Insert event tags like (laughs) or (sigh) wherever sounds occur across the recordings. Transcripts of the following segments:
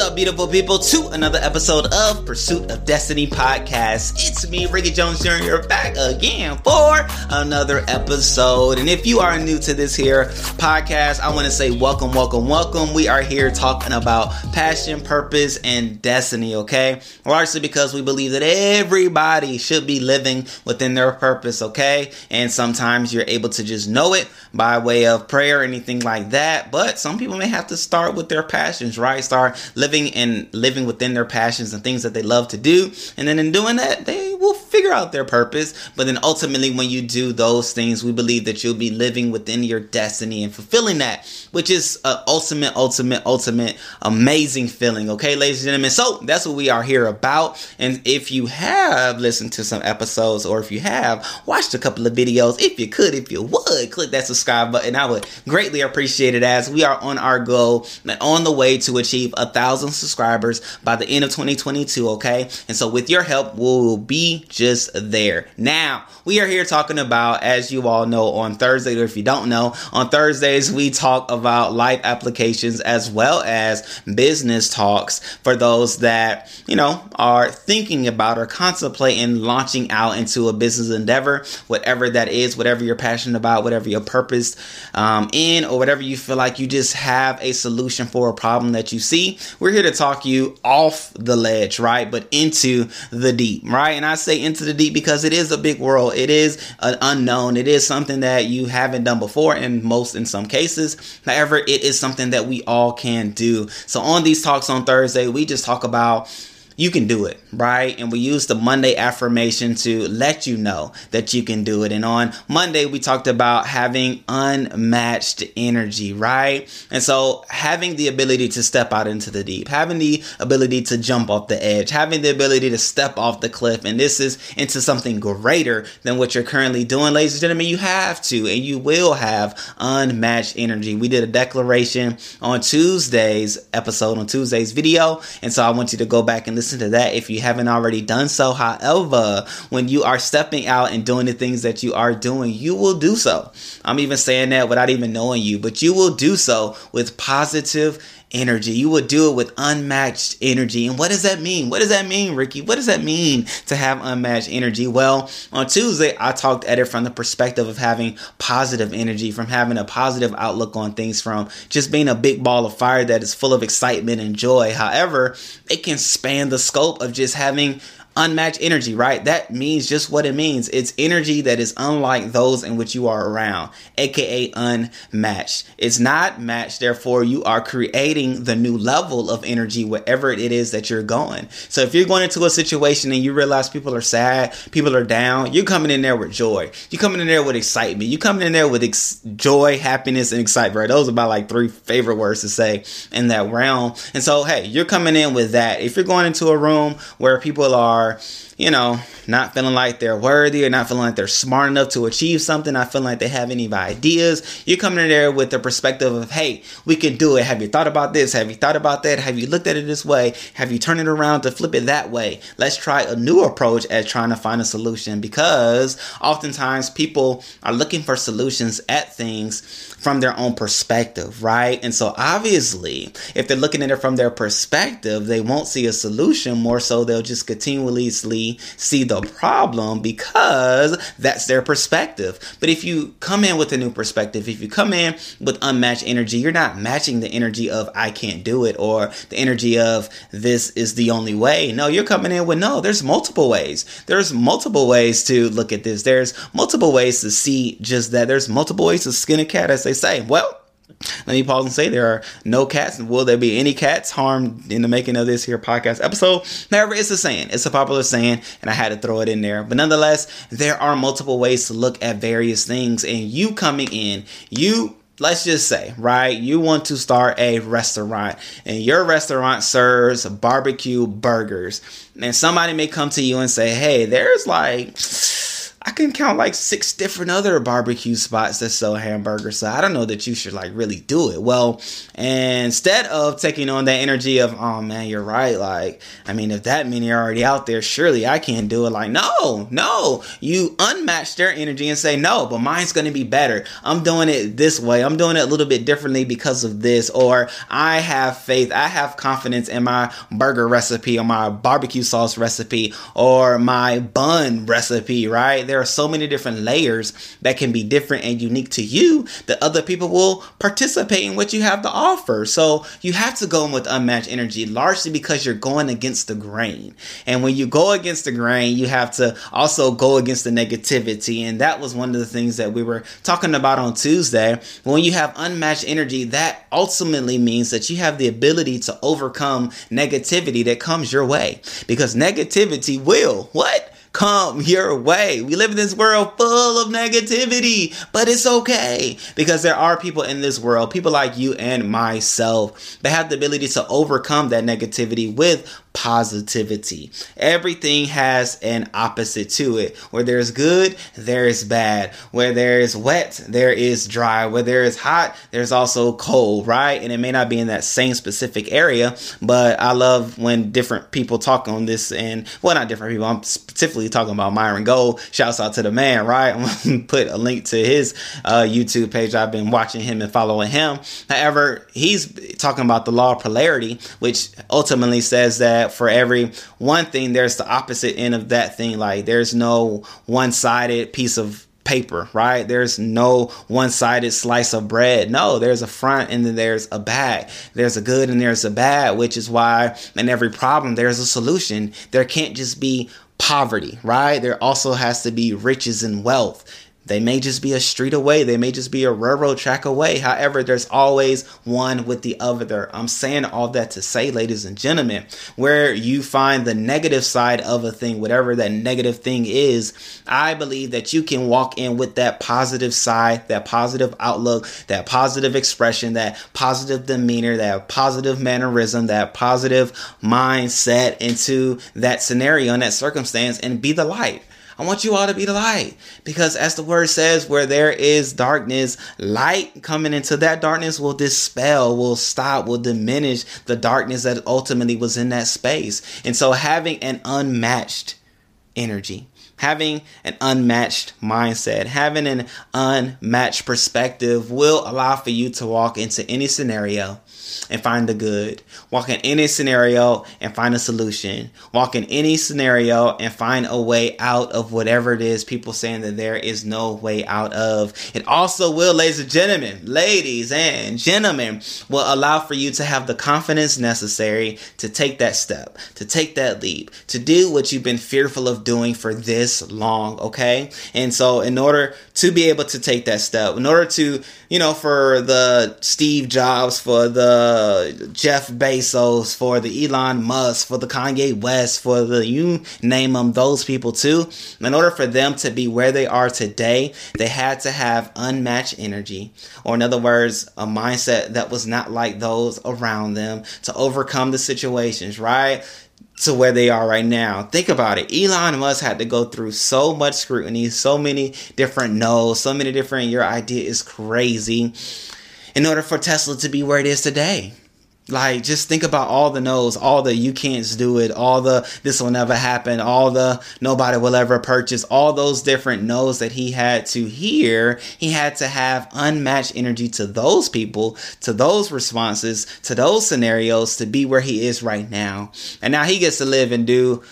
up, beautiful people, to another episode of Pursuit of Destiny podcast. It's me, Ricky Jones Jr., back again for another episode. And if you are new to this here podcast, I want to say welcome, welcome, welcome. We are here talking about passion, purpose, and destiny, okay? Largely because we believe that everybody should be living within their purpose, okay? And sometimes you're able to just know it by way of prayer anything like that. But some people may have to start with their passions, right? Start living and living within their passions and things that they love to do. And then in doing that, they will figure out their purpose. But then ultimately, when you do those things, we believe that you'll be living within your destiny and fulfilling that, which is an ultimate, ultimate, ultimate amazing feeling. Okay, ladies and gentlemen. So that's what we are here about. And if you have listened to some episodes or if you have watched a couple of videos, if you could, if you would, click that subscribe button. I would greatly appreciate it as we are on our goal and on the way to achieve a thousand subscribers by the end of 2022. Okay. And so with your help, we'll be just there. Now, we are here talking about, as you all know, on Thursday, or if you don't know, on Thursdays, we talk about life applications as well as business talks for those that, you know, are thinking about or contemplating launching out into a business endeavor, whatever that is, whatever you're passionate about, whatever your purpose um, in, or whatever you feel like you just have a solution for a problem that you see. We're here to talk you off the ledge, right? But into the deep, right? And I say into the deep because it is a big world. It is an unknown. It is something that you haven't done before in most, in some cases. However, it is something that we all can do. So on these talks on Thursday, we just talk about you can do it, right? And we use the Monday affirmation to let you know that you can do it. And on Monday, we talked about having unmatched energy, right? And so having the ability to step out into the deep, having the ability to jump off the edge, having the ability to step off the cliff. And this is into something greater than what you're currently doing, ladies and gentlemen. You have to, and you will have unmatched energy. We did a declaration on Tuesday's episode, on Tuesday's video. And so I want you to go back and listen listen to that if you haven't already done so. However, when you are stepping out and doing the things that you are doing, you will do so. I'm even saying that without even knowing you, but you will do so with positive energy. You will do it with unmatched energy. And what does that mean? What does that mean, Ricky? What does that mean to have unmatched energy? Well, on Tuesday, I talked at it from the perspective of having positive energy, from having a positive outlook on things, from just being a big ball of fire that is full of excitement and joy. However, it can span the scope of just having unmatched energy, right? That means just what it means. It's energy that is unlike those in which you are around, aka unmatched. It's not matched, therefore, you are creating the new level of energy wherever it is that you're going. So if you're going into a situation and you realize people are sad, people are down, you're coming in there with joy. You're coming in there with excitement. You're coming in there with ex- joy, happiness, and excitement, right? Those are my like three favorite words to say in that realm. And so, hey, you're coming in with that. If you're going into a room where people are are, you know, not feeling like they're worthy or not feeling like they're smart enough to achieve something, not feeling like they have any ideas, you're coming in there with the perspective of, hey, we can do it. Have you thought about this? Have you thought about that? Have you looked at it this way? Have you turned it around to flip it that way? Let's try a new approach at trying to find a solution because oftentimes people are looking for solutions at things from their own perspective, right? And so obviously, if they're looking at it from their perspective, they won't see a solution. More so, they'll just see the problem because that's their perspective. But if you come in with a new perspective, if you come in with unmatched energy, you're not matching the energy of I can't do it or the energy of this is the only way. No, you're coming in with no, there's multiple ways. There's multiple ways to look at this. There's multiple ways to see just that. There's multiple ways to skin a cat, as they say. Well, let me pause and say there are no cats. Will there be any cats harmed in the making of this here podcast episode? However, it's a saying. It's a popular saying, and I had to throw it in there. But nonetheless, there are multiple ways to look at various things, and you coming in, you let's just say, right, you want to start a restaurant and your restaurant serves barbecue burgers. And somebody may come to you and say, hey, there's like, I can count like six different other barbecue spots that sell hamburgers. So I don't know that you should like really do it. Well, instead of taking on that energy of, oh man, you're right. Like, I mean, if that many are already out there, surely I can't do it. Like, no, no. You unmatch their energy and say, no, but mine's going to be better. I'm doing it this way. I'm doing it a little bit differently because of this. Or I have faith. I have confidence in my burger recipe or my barbecue sauce recipe or my bun recipe, right? There are so many different layers that can be different and unique to you that other people will participate in what you have to offer. So you have to go in with unmatched energy largely because you're going against the grain. And when you go against the grain, you have to also go against the negativity. And that was one of the things that we were talking about on Tuesday. When you have unmatched energy, that ultimately means that you have the ability to overcome negativity that comes your way because negativity will what? Come your way. We live in this world full of negativity, but it's okay because there are people in this world, people like you and myself, that have the ability to overcome that negativity with positivity. Everything has an opposite to it. Where there's good, there is bad. Where there is wet, there is dry. Where there is hot, there's also cold, right? And it may not be in that same specific area, but I love when different people talk on this and well, not different people. I'm specifically talking about Myron Golden. Shouts out to the man, right? (laughs) I'm gonna put a link to his uh, YouTube page. I've been watching him and following him. However, he's talking about the law of polarity, which ultimately says that that for every one thing, there's the opposite end of that thing. Like there's no one sided piece of paper, right? There's no one sided slice of bread. No, there's a front and then there's a back. There's a good and there's a bad, which is why in every problem there's a solution. There can't just be poverty, right? There also has to be riches and wealth. They may just be a street away. They may just be a railroad track away. However, there's always one with the other. I'm saying all that to say, ladies and gentlemen, where you find the negative side of a thing, whatever that negative thing is, I believe that you can walk in with that positive side, that positive outlook, that positive expression, that positive demeanor, that positive mannerism, that positive mindset into that scenario and that circumstance and be the light. I want you all to be the light because, as the word says, where there is darkness, light coming into that darkness will dispel, will stop, will diminish the darkness that ultimately was in that space. And so, having an unmatched energy, having an unmatched mindset, having an unmatched perspective will allow for you to walk into any scenario and find the good. Walk in any scenario and find a solution. Walk in any scenario and find a way out of whatever it is people saying that there is no way out of. It also will, ladies and gentlemen, ladies and gentlemen, will allow for you to have the confidence necessary to take that step, to take that leap, to do what you've been fearful of doing for this long, okay? And so, in order to be able to take that step, in order to, you know, for the Steve Jobs, for the Uh, Jeff Bezos, for the Elon Musk, for the Kanye West, for the you name them, those people too, in order for them to be where they are today, they had to have unmatched energy, or in other words, a mindset that was not like those around them to overcome the situations, right? to where they are right now. Think about it. Elon Musk had to go through so much scrutiny, so many different no's, so many different your idea is crazy in order for Tesla to be where it is today. Like, just think about all the no's, all the you can't do it, all the this will never happen, all the nobody will ever purchase, all those different no's that he had to hear. He had to have unmatched energy to those people, to those responses, to those scenarios to be where he is right now. And now he gets to live and do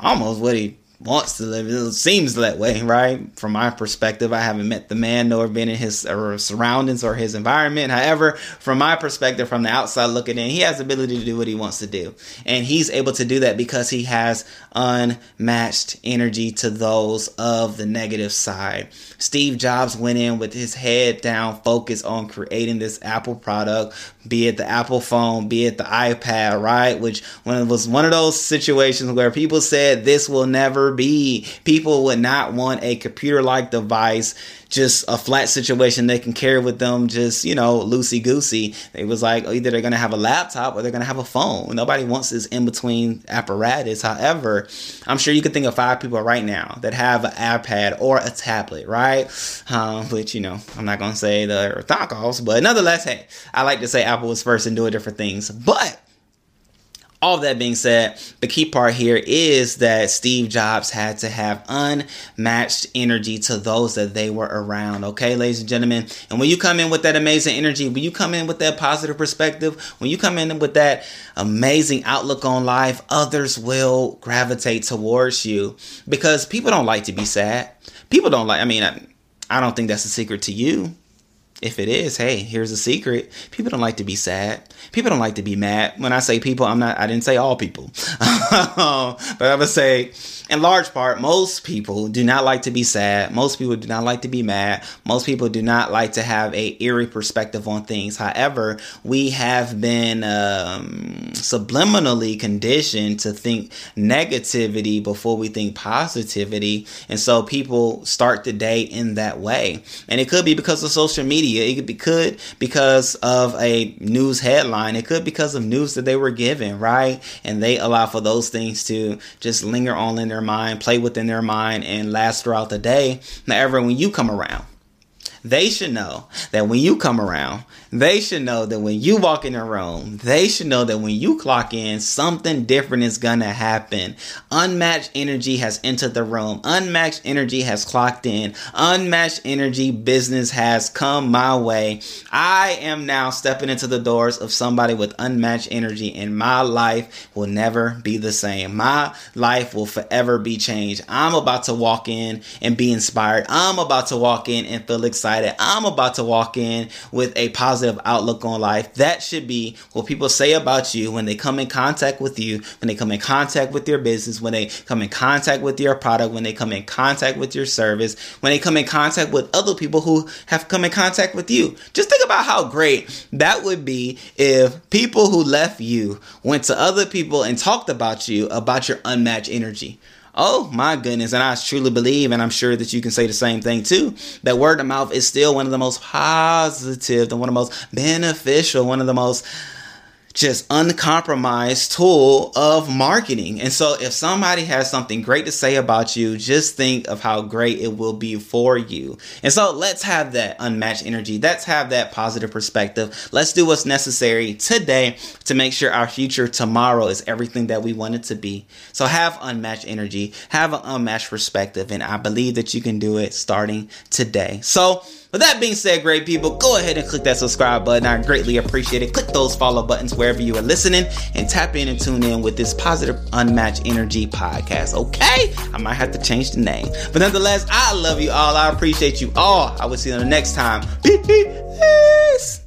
almost what he wants to live. It seems that way, right? From my perspective, I haven't met the man nor been in his surroundings or his environment. However, from my perspective, from the outside looking in, he has the ability to do what he wants to do. And he's able to do that because he has unmatched energy to those of the negative side. Steve Jobs went in with his head down, focused on creating this Apple product, be it the Apple phone, be it the iPad, right? Which was one of those situations where people said this will never be. People would not want a computer like device just a flat situation they can carry with them just you know loosey goosey it was like oh, either they're gonna have a laptop or they're gonna have a phone. Nobody wants this in between apparatus. However i'm sure you could think of five people right now that have an ipad or a tablet right? Um, you know i'm not gonna say the knockoffs but nonetheless hey i like to say apple was first in doing different things. But all that being said, the key part here is that Steve Jobs had to have unmatched energy to those that they were around. Okay, ladies and gentlemen. And when you come in with that amazing energy, when you come in with that positive perspective, when you come in with that amazing outlook on life, others will gravitate towards you because people don't like to be sad. People don't like, I mean, I, I don't think that's a secret to you if it is, hey, here's a secret. People don't like to be sad. People don't like to be mad. When I say people, I'm not, I didn't say all people. (laughs) Um, but I would say in large part, most people do not like to be sad. Most people do not like to be mad. Most people do not like to have a eerie perspective on things. However, we have been um, subliminally conditioned to think negativity before we think positivity, and so people start the day in that way. And it could be because of social media. It could be could because of a news headline. It could because of news that they were given, right? And they allow for those things to just linger on in their their mind, play within their mind, and last throughout the day. However, when you come around, they should know that when you come around, they should know that when you walk in a room, they should know that when you clock in, something different is gonna happen. Unmatched energy has entered the room. Unmatched energy has clocked in. Unmatched energy business has come my way. I am now stepping into the doors of somebody with unmatched energy, and my life will never be the same. My life will forever be changed. I'm about to walk in and be inspired. I'm about to walk in and feel excited. I'm about to walk in with a positive outlook on life. That should be what people say about you when they come in contact with you, when they come in contact with your business, when they come in contact with your product, when they come in contact with your service, when they come in contact with other people who have come in contact with you. Just think about how great that would be if people who left you went to other people and talked about you about your unmatched energy. Oh my goodness. And I truly believe, and I'm sure that you can say the same thing too, that word of mouth is still one of the most positive one of the most beneficial, one of the most just uncompromised tool of marketing. And so if somebody has something great to say about you, just think of how great it will be for you. And so let's have that unmatched energy. Let's have that positive perspective. Let's do what's necessary today to make sure our future tomorrow is everything that we want it to be. So have unmatched energy, have an unmatched perspective, and I believe that you can do it starting today. So with that being said, great people, go ahead and click that subscribe button. I greatly appreciate it. Click those follow buttons wherever you are listening and tap in and tune in with this positive, unmatched energy podcast. Okay? I might have to change the name. But nonetheless, I love you all. I appreciate you all. I will see you on the next time. (laughs) Peace.